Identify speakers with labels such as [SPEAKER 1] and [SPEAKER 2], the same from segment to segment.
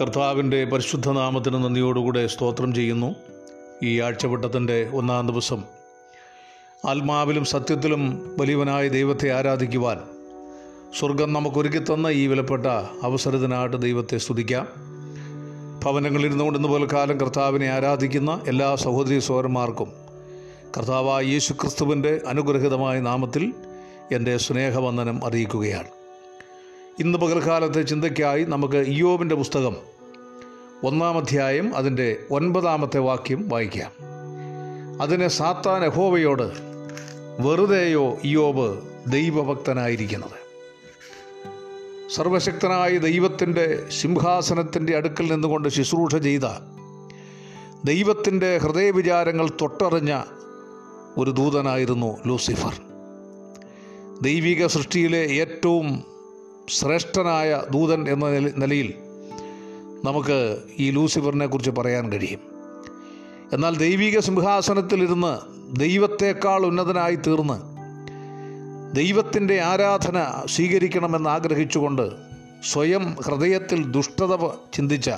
[SPEAKER 1] കർത്താവിന്റെ പരിശുദ്ധ നാമത്തിന് നന്ദിയോടുകൂടെ സ്തോത്രം ചെയ്യുന്നു. ഈ ആഴ്ചവട്ടത്തിന്റെ ഒന്നാം ദിവസം ആത്മാവിലും സത്യത്തിലും വലിയവനായ ദൈവത്തെ ആരാധിക്കുവാൻ സ്വർഗം നമുക്കൊരുക്കി തന്ന ഈ വിലപ്പെട്ട അവസരത്തിനായിട്ട് ദൈവത്തെ സ്തുതിക്കാം. ഭവനങ്ങളിരുന്നു കൊണ്ട് കാലം കർത്താവിനെ ആരാധിക്കുന്ന എല്ലാ സഹോദരി സഹോദരന്മാർക്കും കർത്താവായ യേശു ക്രിസ്തുവിന്റെ അനുഗ്രഹിതമായ നാമത്തിൽ എന്റെ സ്നേഹവന്ദനം അറിയിക്കുകയാണ്. ഇന്ന് പകൽക്കാലത്തെ ചിന്തയ്ക്കായി നമുക്ക് ഇയോബിന്റെ പുസ്തകം ഒന്നാം അധ്യായം അതിന്റെ ഒൻപതാമത്തെ വാക്യം വായിക്കാം. അതിന് സാത്താൻ യഹോവയോട് വെറുതെയോ ഇയോബ് ദൈവഭക്തനായിരിക്കുന്നത്? സർവശക്തനായ ദൈവത്തിന്റെ സിംഹാസനത്തിന്റെ അടുക്കൽ നിന്നുകൊണ്ട് ശുശ്രൂഷ ചെയ്ത ദൈവത്തിന്റെ ഹൃദയവിചാരങ്ങൾ തൊട്ടറിഞ്ഞ ഒരു ദൂതനായിരുന്നു ലൂസിഫർ. ദൈവിക സൃഷ്ടിയിലെ ഏറ്റവും ശ്രേഷ്ഠനായ ദൂതൻ എന്ന നിലയിൽ നമുക്ക് ഈ ലൂസിഫറിനെ കുറിച്ച് പറയാൻ കഴിയും. എന്നാൽ ദൈവിക സിംഹാസനത്തിലിരുന്ന് ദൈവത്തേക്കാൾ ഉന്നതനായി തീർന്ന് ദൈവത്തിന്റെ ആരാധന സ്വീകരിക്കണമെന്ന് ആഗ്രഹിച്ചുകൊണ്ട് സ്വയം ഹൃദയത്തിൽ ദുഷ്ടത ചിന്തിച്ച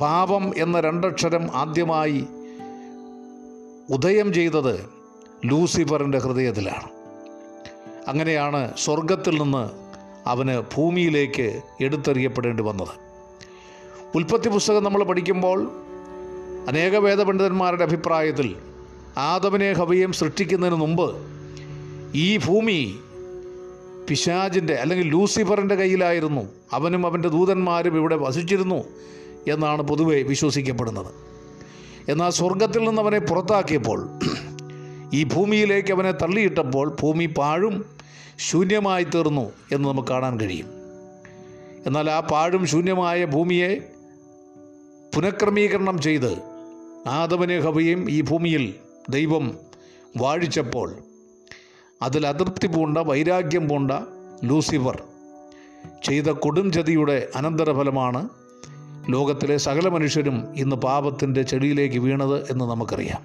[SPEAKER 1] പാപം എന്ന രണ്ടക്ഷരം ആദ്യമായി ഉദയം ചെയ്തത് ലൂസിഫറിന്റെ ഹൃദയത്തിലാണ്. അങ്ങനെയാണ് സ്വർഗത്തിൽ നിന്ന് അവന് ഭൂമിയിലേക്ക് എടുത്തെറിയപ്പെടേണ്ടി വന്നത്. ഉൽപ്പത്തി പുസ്തകം നമ്മൾ പഠിക്കുമ്പോൾ അനേക വേദപണ്ഡിതന്മാരുടെ അഭിപ്രായത്തിൽ ആദവനെ ഹവയും സൃഷ്ടിക്കുന്നതിന് മുമ്പ് ഈ ഭൂമി പിശാജിന്റെ അല്ലെങ്കിൽ ലൂസിഫറിന്റെ കയ്യിലായിരുന്നു. അവനും അവന്റെ ദൂതന്മാരും ഇവിടെ വസിച്ചിരുന്നു എന്നാണ് പൊതുവെ വിശ്വസിക്കപ്പെടുന്നത്. എന്നാൽ സ്വർഗത്തിൽ നിന്ന് അവനെ പുറത്താക്കിയപ്പോൾ ഈ ഭൂമിയിലേക്ക് അവനെ തള്ളിയിട്ടപ്പോൾ ഭൂമി പാഴും ശൂന്യമായി തീർന്നു എന്ന് നമുക്ക് കാണാൻ കഴിയും. എന്നാൽ ആ പാഴും ശൂന്യമായ ഭൂമിയെ പുനഃക്രമീകരണം ചെയ്ത് ആദവനെ ഹവയും ഈ ഭൂമിയിൽ ദൈവം വാഴിച്ചപ്പോൾ അതിൽ അതൃപ്തി പൂണ്ട വൈരാഗ്യം പൂണ്ട ലൂസിഫർ ചെയ്ത കൊടും ചതിയുടെ അനന്തരഫലമാണ് ലോകത്തിലെ സകല മനുഷ്യരും ഇന്ന് പാപത്തിന്റെ ചെടിയിലേക്ക് വീണത് എന്ന് നമുക്കറിയാം.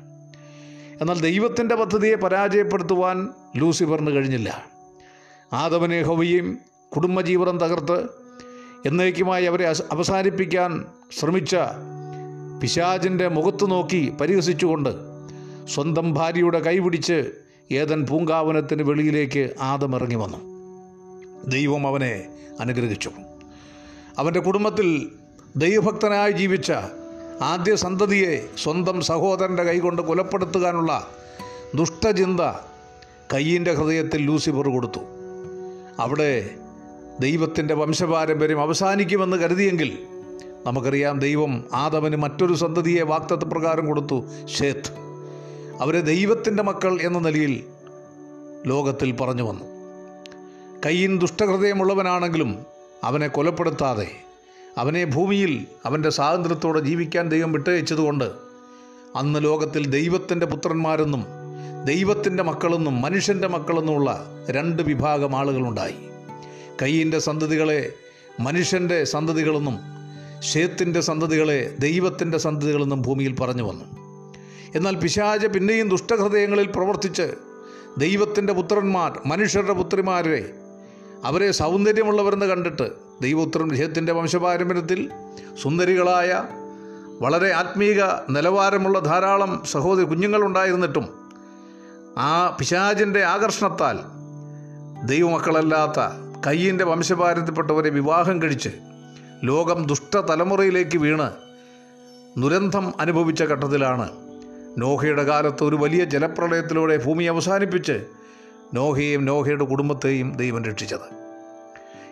[SPEAKER 1] എന്നാൽ ദൈവത്തിന്റെ പദ്ധതിയെ പരാജയപ്പെടുത്തുവാൻ ലൂസിഫറിന് കഴിഞ്ഞില്ല. ആദവനെ ഹവയും കുടുംബജീവിതം തകർത്ത് എന്നേക്കുമായി അവരെ അവസാനിപ്പിക്കാൻ ശ്രമിച്ച പിശാജിന്റെ മുഖത്ത് നോക്കി പരിഹസിച്ചുകൊണ്ട് സ്വന്തം ഭാര്യയുടെ കൈപിടിച്ച് ഏതൻ പൂങ്കാവനത്തിന് വെളിയിലേക്ക് ആദം ഇറങ്ങി വന്നു. ദൈവം അവനെ അനുഗ്രഹിച്ചു. അവന്റെ കുടുംബത്തിൽ ദൈവഭക്തനായി ജീവിച്ച ആദ്യ സന്തതിയെ സ്വന്തം സഹോദരന്റെ കൈകൊണ്ട് കൊലപ്പെടുത്തുവാനുള്ള ദുഷ്ടചിന്ത കയ്യിന്റെ ഹൃദയത്തിൽ ലൂസിഫർ കൊടുത്തു. അവിടെ ദൈവത്തിന്റെ വംശപാരമ്പര്യം അവസാനിക്കുമെന്ന് കരുതിയെങ്കിൽ നമുക്കറിയാം ദൈവം ആദവന് മറ്റൊരു സന്തതിയെ വാക്തത്വ പ്രകാരം കൊടുത്തു ഷേത്ത് അവരെ ദൈവത്തിന്റെ മക്കൾ എന്ന നിലയിൽ ലോകത്തിൽ പറഞ്ഞു വന്നു. കയ്യിൻ ദുഷ്ടഹൃദയമുള്ളവനാണെങ്കിലും അവനെ കൊലപ്പെടുത്താതെ അവനെ ഭൂമിയിൽ അവന്റെ സ്വാതന്ത്ര്യത്തോടെ ജീവിക്കാൻ ദൈവം വിട്ടയച്ചതുകൊണ്ട് അന്ന് ലോകത്തിൽ ദൈവത്തിന്റെ പുത്രന്മാരെന്നും ദൈവത്തിന്റെ മക്കളെന്നും മനുഷ്യന്റെ മക്കളെന്നുമുള്ള രണ്ട് വിഭാഗം ആളുകളുണ്ടായി. കയ്യിന്റെ സന്തതികളെ മനുഷ്യന്റെ സന്തതികളെന്നും ഷേത്തിന്റെ സന്തതികളെ ദൈവത്തിന്റെ സന്തതികളെന്നും ഭൂമിയിൽ പറഞ്ഞു വന്നു. എന്നാൽ പിശാച പിന്നെയും ദുഷ്ടഹൃദയങ്ങളിൽ പ്രവർത്തിച്ച് ദൈവത്തിന്റെ പുത്രന്മാർ മനുഷ്യരുടെ പുത്രിമാരെ അവരെ സൗന്ദര്യമുള്ളവരെന്ന് കണ്ടിട്ട് ദൈവപുത്രൻ വിജയത്തിന്റെ വംശപാരമ്പര്യത്തിൽ സുന്ദരികളായ വളരെ ആത്മീക നിലവാരമുള്ള ധാരാളം സഹോദരി കുഞ്ഞുങ്ങളുണ്ടായിരുന്നിട്ടും ആ പിശാചിന്റെ ആകർഷണത്താൽ ദൈവമക്കളല്ലാത്ത കയ്യിന്റെ വംശപാരത്തിൽപ്പെട്ടവരെ വിവാഹം കഴിച്ച് ലോകം ദുഷ്ടതലമുറയിലേക്ക് വീണ് ദുരന്തം അനുഭവിച്ച ഘട്ടത്തിലാണ് നോഹയുടെ കാലത്ത് ഒരു വലിയ ജലപ്രളയത്തിലൂടെ ഭൂമി അവസാനിപ്പിച്ച് നോഹയെയും നോഹയുടെ കുടുംബത്തെയും ദൈവം രക്ഷിച്ചത്.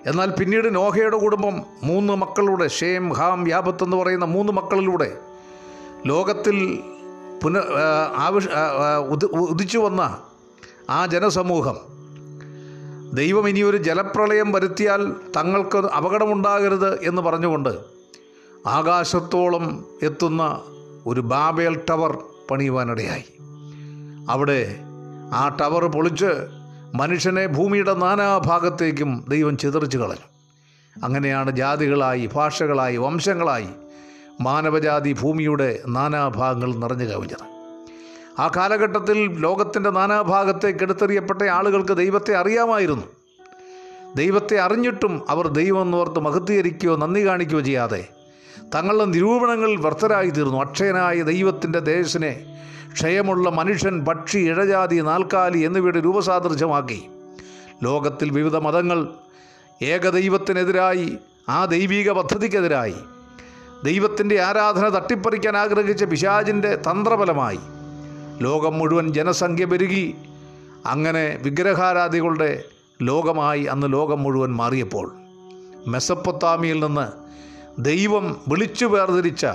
[SPEAKER 1] എന്നാൽ പിന്നീട് നോഹയുടെ കുടുംബം മൂന്ന് മക്കളുടെ ഷേം ഹാം യാബത്ത് എന്ന് പറയുന്ന മൂന്ന് മക്കളിലൂടെ ലോകത്തിൽ പുന ആവശ്യ ഉദിച്ചു വന്ന ആ ജനസമൂഹം ദൈവം ഇനിയൊരു ജലപ്രളയം വരുത്തിയാൽ തങ്ങൾക്ക് അപകടമുണ്ടാകരുത് എന്ന് പറഞ്ഞുകൊണ്ട് ആകാശത്തോളം എത്തുന്ന ഒരു ബാബേൽ ടവർ പണിയുവാനിടയായി. അവിടെ ആ ടവർ പൊളിച്ച് മനുഷ്യനെ ഭൂമിയുടെ നാനാഭാഗത്തേക്കും ദൈവം ചിതറിച്ചു കളഞ്ഞു. അങ്ങനെയാണ് ജാതികളായി ഭാഷകളായി വംശങ്ങളായി മാനവജാതി ഭൂമിയുടെ നാനാഭാഗങ്ങൾ നിറഞ്ഞു കവിഞ്ഞത്. ആ കാലഘട്ടത്തിൽ ലോകത്തിന്റെ നാനാഭാഗത്തേക്ക് എടുത്തെറിയപ്പെട്ട ആളുകൾക്ക് ദൈവത്തെ അറിയാമായിരുന്നു. ദൈവത്തെ അറിഞ്ഞിട്ടും അവർ ദൈവം എന്നോർത്ത് മഹത്വീകരിക്കുകയോ നന്ദി കാണിക്കുകയോ ചെയ്യാതെ തങ്ങളുടെ നിരൂപണങ്ങളിൽ വർത്തരായി തീർന്നു അക്ഷയനായ ദൈവത്തിന്റെ ദേശനെ ക്ഷയമുള്ള മനുഷ്യൻ പക്ഷി ഇഴജാതി നാൽക്കാലി എന്നിവയുടെ രൂപസാദൃശ്യമാക്കി. ലോകത്തിൽ വിവിധ മതങ്ങൾ ഏകദൈവത്തിനെതിരായി ആ ദൈവീക പദ്ധതിക്കെതിരായി ദൈവത്തിന്റെ ആരാധന തട്ടിപ്പറിക്കാൻ ആഗ്രഹിച്ച പിശാജിന്റെ തന്ത്രബലമായി. ലോകം മുഴുവൻ ജനസംഖ്യ പെരുകി. അങ്ങനെ വിഗ്രഹാരാധികളുടെ ലോകമായി അന്ന് ലോകം മുഴുവൻ മാറിയപ്പോൾ മെസ്സപ്പൊത്താമിയിൽ നിന്ന് ദൈവം വിളിച്ചു വേർതിരിച്ച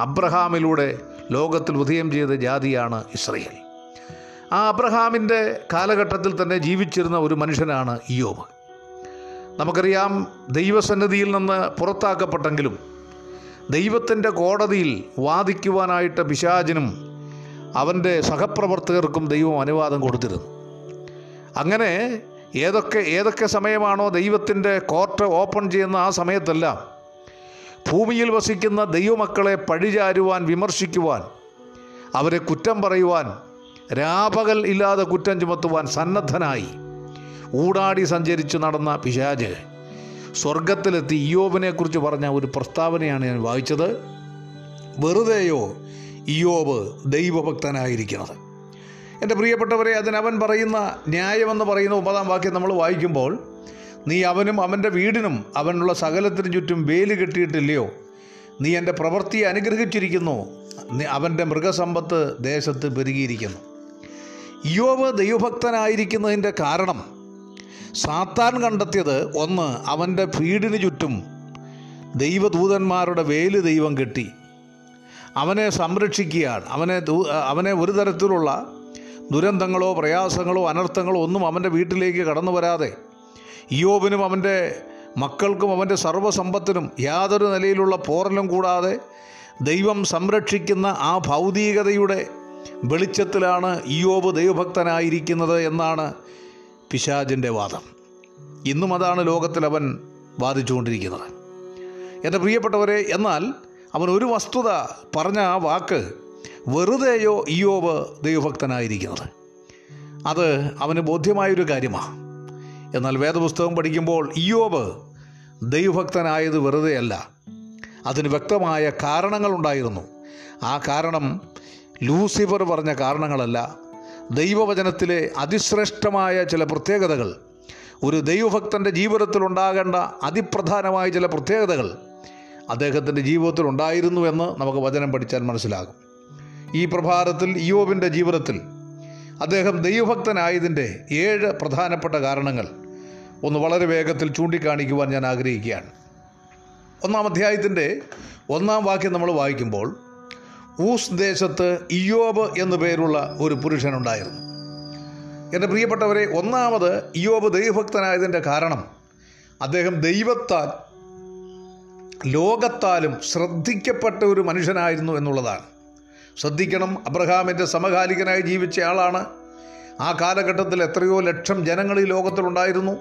[SPEAKER 1] അബ്രഹാമിലൂടെ ലോകത്തിൽ ഉദയം ചെയ്ത ജാതിയാണ് ഇസ്രയേൽ. ആ അബ്രഹാമിന്റെ കാലഘട്ടത്തിൽ തന്നെ ജീവിച്ചിരുന്ന ഒരു മനുഷ്യനാണ് ഇയോബ് നമുക്കറിയാം ദൈവസന്നിധിയിൽ നിന്ന് പുറത്താക്കപ്പെട്ടെങ്കിലും ദൈവത്തിന്റെ കോടതിയിൽ വാദിക്കുവാനായിട്ട് പിശാചിനും അവന്റെ സഹപ്രവർത്തകർക്കും ദൈവം അനുവാദം കൊടുത്തിരുന്നു. അങ്ങനെ ഏതൊക്കെ ഏതൊക്കെ സമയമാണോ ദൈവത്തിന്റെ കോർട്ട് ഓപ്പൺ ചെയ്യുന്ന ആ സമയത്തെല്ലാം ഭൂമിയിൽ വസിക്കുന്ന ദൈവമക്കളെ പഴിചാരുവാൻ വിമർശിക്കുവാൻ അവരെ കുറ്റം പറയുവാൻ രാപകൽ ഇല്ലാതെ കുറ്റം ചുമത്തുവാൻ സന്നദ്ധനായി ഊടാടി സഞ്ചരിച്ചു നടന്ന പിശാജ് സ്വർഗത്തിലെത്തി ഇയോബിനെക്കുറിച്ച് പറഞ്ഞ ഒരു പ്രസ്താവനയാണ് ഞാൻ വായിച്ചത്. വെറുതെയോ ഇയോബ് ദൈവഭക്തനായിരിക്കുന്നത്. എന്റെ പ്രിയപ്പെട്ടവരെ അതിനവൻ പറയുന്ന ന്യായമെന്ന് പറയുന്ന ഒമ്പതാം വാക്യം നമ്മൾ വായിക്കുമ്പോൾ നീ അവനും അവന്റെ വീടിനും അവനുള്ള സകലത്തിനും ചുറ്റും വേലി കെട്ടിയിട്ടില്ലയോ? നീ എന്റെ പ്രവൃത്തിയെ അനുഗ്രഹിച്ചിരിക്കുന്നു. അവന്റെ മൃഗസമ്പത്ത് ദേശത്ത് പെരുകിയിരിക്കുന്നു. യോവ് ദൈവഭക്തനായിരിക്കുന്നതിന്റെ കാരണം സാത്താൻ കണ്ടെത്തിയത് ഒന്ന് അവന്റെ വീടിന് ചുറ്റും ദൈവദൂതന്മാരുടെ വേൽ ദൈവം കെട്ടി. അവനെ സംരക്ഷിക്കുകയാണ്. അവനെ അവനെ ഒരു തരത്തിലുള്ള ദുരന്തങ്ങളോ പ്രയാസങ്ങളോ അനർത്ഥങ്ങളോ ഒന്നും അവന്റെ വീട്ടിലേക്ക് കടന്നു വരാതെ ഇയോബിനും അവന്റെ മക്കൾക്കും അവന്റെ സർവസമ്പത്തിനും യാതൊരു നിലയിലുള്ള പോറലും കൂടാതെ ദൈവം സംരക്ഷിക്കുന്ന ആ ഭൗതികതയുടെ വെളിച്ചത്തിലാണ് ഇയോബ് ദൈവഭക്തനായിരിക്കുന്നത് എന്നാണ് പിശാജിന്റെ വാദം. ഇന്നും അതാണ് ലോകത്തിൽ അവൻ വാദിച്ചുകൊണ്ടിരിക്കുന്നത്. എന്റെ പ്രിയപ്പെട്ടവരെ എന്നാൽ അവൻ ഒരു വസ്തുത പറഞ്ഞ ആ വാക്ക് വെറുതെയോ ഇയോവ് ദൈവഭക്തനായിരിക്കുന്നത്. അത് അവന് ബോധ്യമായൊരു കാര്യമാണ് എന്നാൽ വേദപുസ്തകം പഠിക്കുമ്പോൾ ഇയോബ് ദൈവഭക്തനായത് വെറുതെയല്ല. അതിന് വ്യക്തമായ കാരണങ്ങളുണ്ടായിരുന്നു. ആ കാരണം ലൂസിഫർ പറഞ്ഞ കാരണങ്ങളല്ല ദൈവവചനത്തിലെ അതിശ്രേഷ്ഠമായ ചില പ്രത്യേകതകൾ ഒരു ദൈവഭക്തന്റെ ജീവിതത്തിൽ ഉണ്ടാകേണ്ട അതിപ്രധാനമായ ചില പ്രത്യേകതകൾ അദ്ദേഹത്തിന്റെ ജീവിതത്തിൽ ഉണ്ടായിരുന്നു എന്ന് നമുക്ക് വചനം പഠിച്ചാൽ മനസ്സിലാകും. ഈ പ്രഭാതത്തിൽ ഇയോബിന്റെ ജീവിതത്തിൽ അദ്ദേഹം ദൈവഭക്തനായതിന്റെ ഏഴ് പ്രധാനപ്പെട്ട കാരണങ്ങൾ ഒന്ന് വളരെ വേഗത്തിൽ ചൂണ്ടിക്കാണിക്കുവാൻ ഞാൻ ആഗ്രഹിക്കുകയാണ്. ഒന്നാം അധ്യായത്തിന്റെ ഒന്നാം വാക്യം നമ്മൾ വായിക്കുമ്പോൾ ഊസ് ദേശത്ത് ഇയോബ് എന്നു പേരുള്ള ഒരു പുരുഷനുണ്ടായിരുന്നു. എന്റെ പ്രിയപ്പെട്ടവരെ ഒന്നാമത് ഇയോബ് ദൈവഭക്തനായതിന്റെ കാരണം അദ്ദേഹം ദൈവത്താൽ ലോകത്താലും ശ്രദ്ധിക്കപ്പെട്ട ഒരു മനുഷ്യനായിരുന്നു എന്നുള്ളതാണ്. ശ്രദ്ധിക്കണം അബ്രഹാമിന്റെ സമകാലികനായി ജീവിച്ച ആളാണ്. ആ കാലഘട്ടത്തിൽ എത്രയോ ലക്ഷം ജനങ്ങൾ ഈ ലോകത്തിലുണ്ടായിരുന്നു.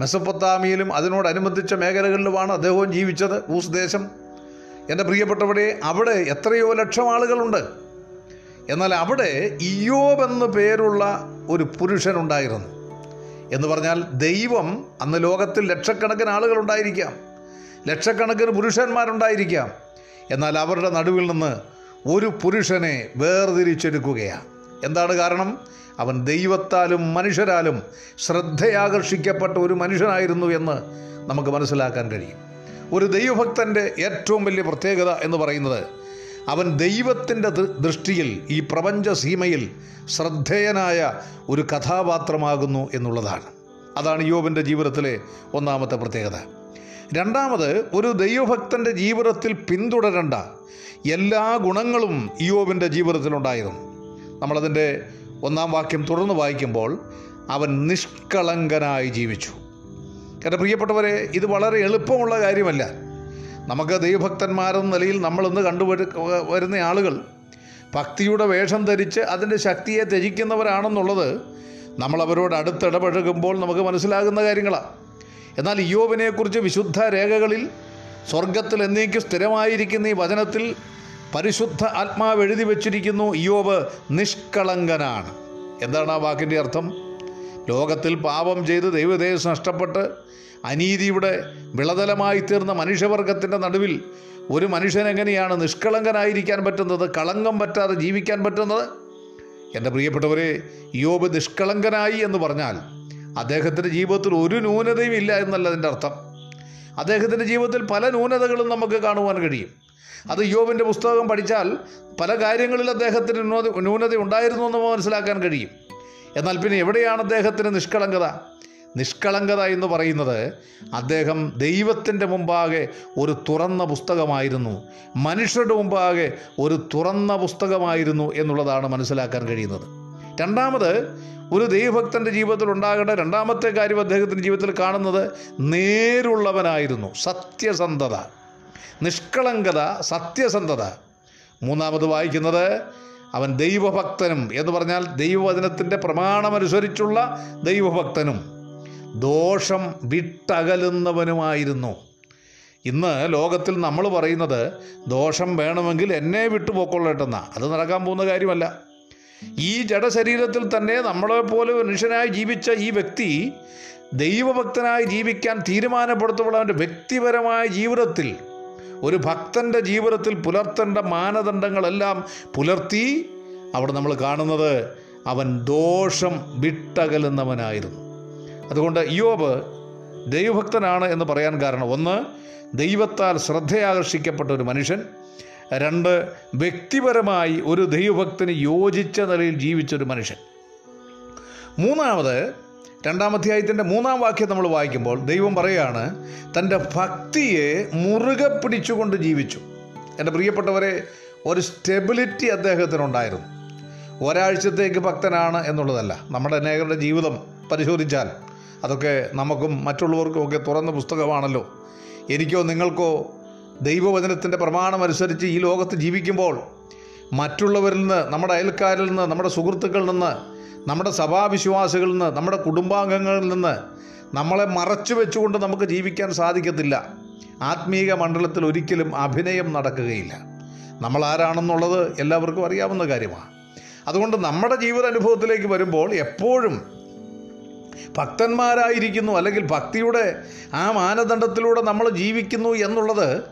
[SPEAKER 1] മെസ്സപ്പൊത്താമിയിലും അതിനോടനുബന്ധിച്ച മേഖലകളിലുമാണ് അദ്ദേഹവും ജീവിച്ചത് ഊസ് ദേശം. എന്റെ പ്രിയപ്പെട്ടവരെ അവിടെ എത്രയോ ലക്ഷം ആളുകളുണ്ട്. എന്നാൽ അവിടെ ഇയോബ് എന്ന പേരുള്ള ഒരു പുരുഷനുണ്ടായിരുന്നു. എന്ന് പറഞ്ഞാൽ ദൈവം അന്ന് ലോകത്തിൽ ലക്ഷക്കണക്കിന് ആളുകളുണ്ടായിരിക്കാം. ലക്ഷക്കണക്കിന് പുരുഷന്മാരുണ്ടായിരിക്കാം. എന്നാൽ അവരുടെ നടുവിൽ നിന്ന് ഒരു പുരുഷനെ വേർതിരിച്ചെടുക്കുകയാണ്. എന്താണ് കാരണം? അവൻ ദൈവത്താലും മനുഷ്യരാലും ശ്രദ്ധയാകർഷിക്കപ്പെട്ട ഒരു മനുഷ്യനായിരുന്നു എന്ന് നമുക്ക് മനസ്സിലാക്കാൻ കഴിയും. ഒരു ദൈവഭക്തന്റെ ഏറ്റവും വലിയ പ്രത്യേകത എന്ന് പറയുന്നത് അവൻ ദൈവത്തിന്റെ ദൃഷ്ടിയിൽ ഈ പ്രപഞ്ച സീമയിൽ ശ്രദ്ധേയനായ ഒരു കഥാപാത്രമാകുന്നു എന്നുള്ളതാണ്. അതാണ് യോബിന്റെ ജീവിതത്തിലെ ഒന്നാമത്തെ പ്രത്യേകത. രണ്ടാമത് ഒരു ദൈവഭക്തന്റെ ജീവിതത്തിൽ പിന്തുടരേണ്ട എല്ലാ ഗുണങ്ങളും യോബിന്റെ ജീവിതത്തിലുണ്ടായിരുന്നു നമ്മളതിന്റെ ഒന്നാം വാക്യം തുടർന്ന് വായിക്കുമ്പോൾ അവൻ നിഷ്കളങ്കനായി ജീവിച്ചു. എന്റെ പ്രിയപ്പെട്ടവരെ ഇത് വളരെ എളുപ്പമുള്ള കാര്യമല്ല. നമുക്ക് ദൈവഭക്തന്മാരെന്ന നിലയിൽ നമ്മളിന്ന് കണ്ടുവരു വരുന്ന ആളുകൾ ഭക്തിയുടെ വേഷം ധരിച്ച് അതിന്റെ ശക്തിയെ ത്യജിക്കുന്നവരാണെന്നുള്ളത് നമ്മൾ അവരോട് അടുത്തിടപഴകുമ്പോൾ നമുക്ക് മനസ്സിലാകുന്ന കാര്യങ്ങളാണ് എന്നാൽ യോബിനെക്കുറിച്ച് വിശുദ്ധ രേഖകളിൽ സ്വർഗത്തിൽ എന്നേക്കും സ്ഥിരമായിരിക്കുന്ന ഈ വചനത്തിൽ പരിശുദ്ധ ആത്മാവ് എഴുതി വച്ചിരിക്കുന്നു യോബ് നിഷ്കളങ്കനാണ്. എന്താണ് ആ വാക്കിന്റെ അർത്ഥം? ലോകത്തിൽ പാപം ചെയ്ത് ദൈവദേശം നഷ്ടപ്പെട്ട് അനീതിയുടെ വിളതലമായി തീർന്ന മനുഷ്യവർഗത്തിന്റെ നടുവിൽ ഒരു മനുഷ്യൻ എങ്ങനെയാണ് നിഷ്കളങ്കനായിരിക്കാൻ പറ്റുന്നത്? കളങ്കം പറ്റാതെ ജീവിക്കാൻ പറ്റുന്നത്? എന്റെ പ്രിയപ്പെട്ടവരെ യോബ് നിഷ്കളങ്കനായി എന്ന് പറഞ്ഞാൽ അദ്ദേഹത്തിന്റെ ജീവിതത്തിൽ ഒരു ന്യൂനതയും ഇല്ല എന്നല്ല അതിന്റെ അർത്ഥം. അദ്ദേഹത്തിന്റെ ജീവിതത്തിൽ പല ന്യൂനതകളും നമുക്ക് കാണുവാൻ കഴിയും. അത് യോബിന്റെ പുസ്തകം പഠിച്ചാൽ പല കാര്യങ്ങളിൽ അദ്ദേഹത്തിന് ന്യൂനത ന്യൂനത ഉണ്ടായിരുന്നു എന്ന് മനസ്സിലാക്കാൻ കഴിയും. എന്നാൽ പിന്നെ എവിടെയാണ് അദ്ദേഹത്തിന് നിഷ്കളങ്കത? നിഷ്കളങ്കത എന്ന് പറയുന്നത് അദ്ദേഹം ദൈവത്തിന്റെ മുമ്പാകെ ഒരു തുറന്ന പുസ്തകമായിരുന്നു. മനുഷ്യരുടെ മുമ്പാകെ ഒരു തുറന്ന പുസ്തകമായിരുന്നു എന്നുള്ളതാണ് മനസ്സിലാക്കാൻ കഴിയുന്നത്. രണ്ടാമത് ഒരു ദൈവഭക്തന്റെ ജീവിതത്തിൽ ഉണ്ടാകേണ്ട രണ്ടാമത്തെ കാര്യം അദ്ദേഹത്തിന്റെ ജീവിതത്തിൽ കാണുന്നത് നേരുള്ളവനായിരുന്നു. സത്യസന്ധത. നിഷ്കളങ്കത സത്യസന്ധത. മൂന്നാമത് വായിക്കുന്നത് അവൻ ദൈവഭക്തനും എന്ന് പറഞ്ഞാൽ ദൈവവചനത്തിന്റെ പ്രമാണമനുസരിച്ചുള്ള ദൈവഭക്തനും. ദോഷം വിട്ടകലുന്നവനുമായിരുന്നു. ഇന്ന് ലോകത്തിൽ നമ്മൾ പറയുന്നത് ദോഷം വേണമെങ്കിൽ എന്നെ വിട്ടുപോക്കൊള്ളട്ടെന്ന. അത് നടക്കാൻ പോകുന്ന കാര്യമല്ല. ഈ ജഡശരീരത്തിൽ തന്നെ നമ്മളെപ്പോലെ മനുഷ്യനായി ജീവിച്ച ഈ വ്യക്തി ദൈവഭക്തനായി ജീവിക്കാൻ തീരുമാനപ്പെടുത്തുമ്പോൾ അവന്റെ വ്യക്തിപരമായ ജീവിതത്തിൽ ഒരു ഭക്തന്റെ ജീവിതത്തിൽ പുലർത്തേണ്ട മാനദണ്ഡങ്ങളെല്ലാം പുലർത്തി അവിടെ നമ്മൾ കാണുന്നത് അവൻ ദോഷം വിട്ടകലുന്നവനായിരുന്നു. അതുകൊണ്ട് യോബ് ദൈവഭക്തനാണ് എന്ന് പറയാൻ കാരണം ഒന്ന് ദൈവത്താൽ ശ്രദ്ധയാകർഷിക്കപ്പെട്ട ഒരു മനുഷ്യൻ. രണ്ട് വ്യക്തിപരമായി ഒരു ദൈവഭക്തന് യോജിച്ച നിലയിൽ ജീവിച്ചൊരു മനുഷ്യൻ. മൂന്നാമത് രണ്ടാം അധ്യായത്തിന്റെ മൂന്നാം വാക്യം നമ്മൾ വായിക്കുമ്പോൾ ദൈവം പറയുകയാണ് തന്റെ ഭക്തിയെ മുറുകെ പിടിച്ചുകൊണ്ട് ജീവിച്ചു. എന്റെ പ്രിയപ്പെട്ടവരെ ഒരു സ്റ്റെബിലിറ്റി അദ്ദേഹത്തിനുണ്ടായിരുന്നു. ഒരാഴ്ചത്തേക്ക് ഭക്തനാണ് എന്നുള്ളതല്ല. നമ്മുടെ അനേകരുടെ ജീവിതം പരിശോധിച്ചാൽ അതൊക്കെ നമുക്കും മറ്റുള്ളവർക്കും ഒക്കെ തുറന്ന പുസ്തകമാണല്ലോ. എനിക്കോ നിങ്ങൾക്കോ ദൈവവചനത്തിന്റെ പ്രമാണമനുസരിച്ച് ഈ ലോകത്ത് ജീവിക്കുമ്പോൾ മറ്റുള്ളവരിൽ നിന്ന് നമ്മുടെ അയൽക്കാരിൽ നിന്ന് നമ്മുടെ സുഹൃത്തുക്കളിൽ നിന്ന് നമ്മുടെ സഭാവിശ്വാസികളിൽ നിന്ന് നമ്മുടെ കുടുംബാംഗങ്ങളിൽ നിന്ന് നമ്മളെ മറച്ചു വെച്ചുകൊണ്ട് നമുക്ക് ജീവിക്കാൻ സാധിക്കത്തില്ല. ആത്മീയ മണ്ഡലത്തിൽ ഒരിക്കലും അഭിനയം നടക്കുകയില്ല. നമ്മൾ ആരാണെന്നുള്ളത് എല്ലാവർക്കും അറിയാവുന്ന കാര്യമാണ്. അതുകൊണ്ട് നമ്മുടെ ജീവിത അനുഭവത്തിലേക്ക് വരുമ്പോൾ എപ്പോഴും ഭക്തന്മാരായിരിക്കുന്നു അല്ലെങ്കിൽ ഭക്തിയുടെ ആ മാനദണ്ഡത്തിലൂടെ നമ്മൾ ജീവിക്കുന്നു എന്നുള്ളത്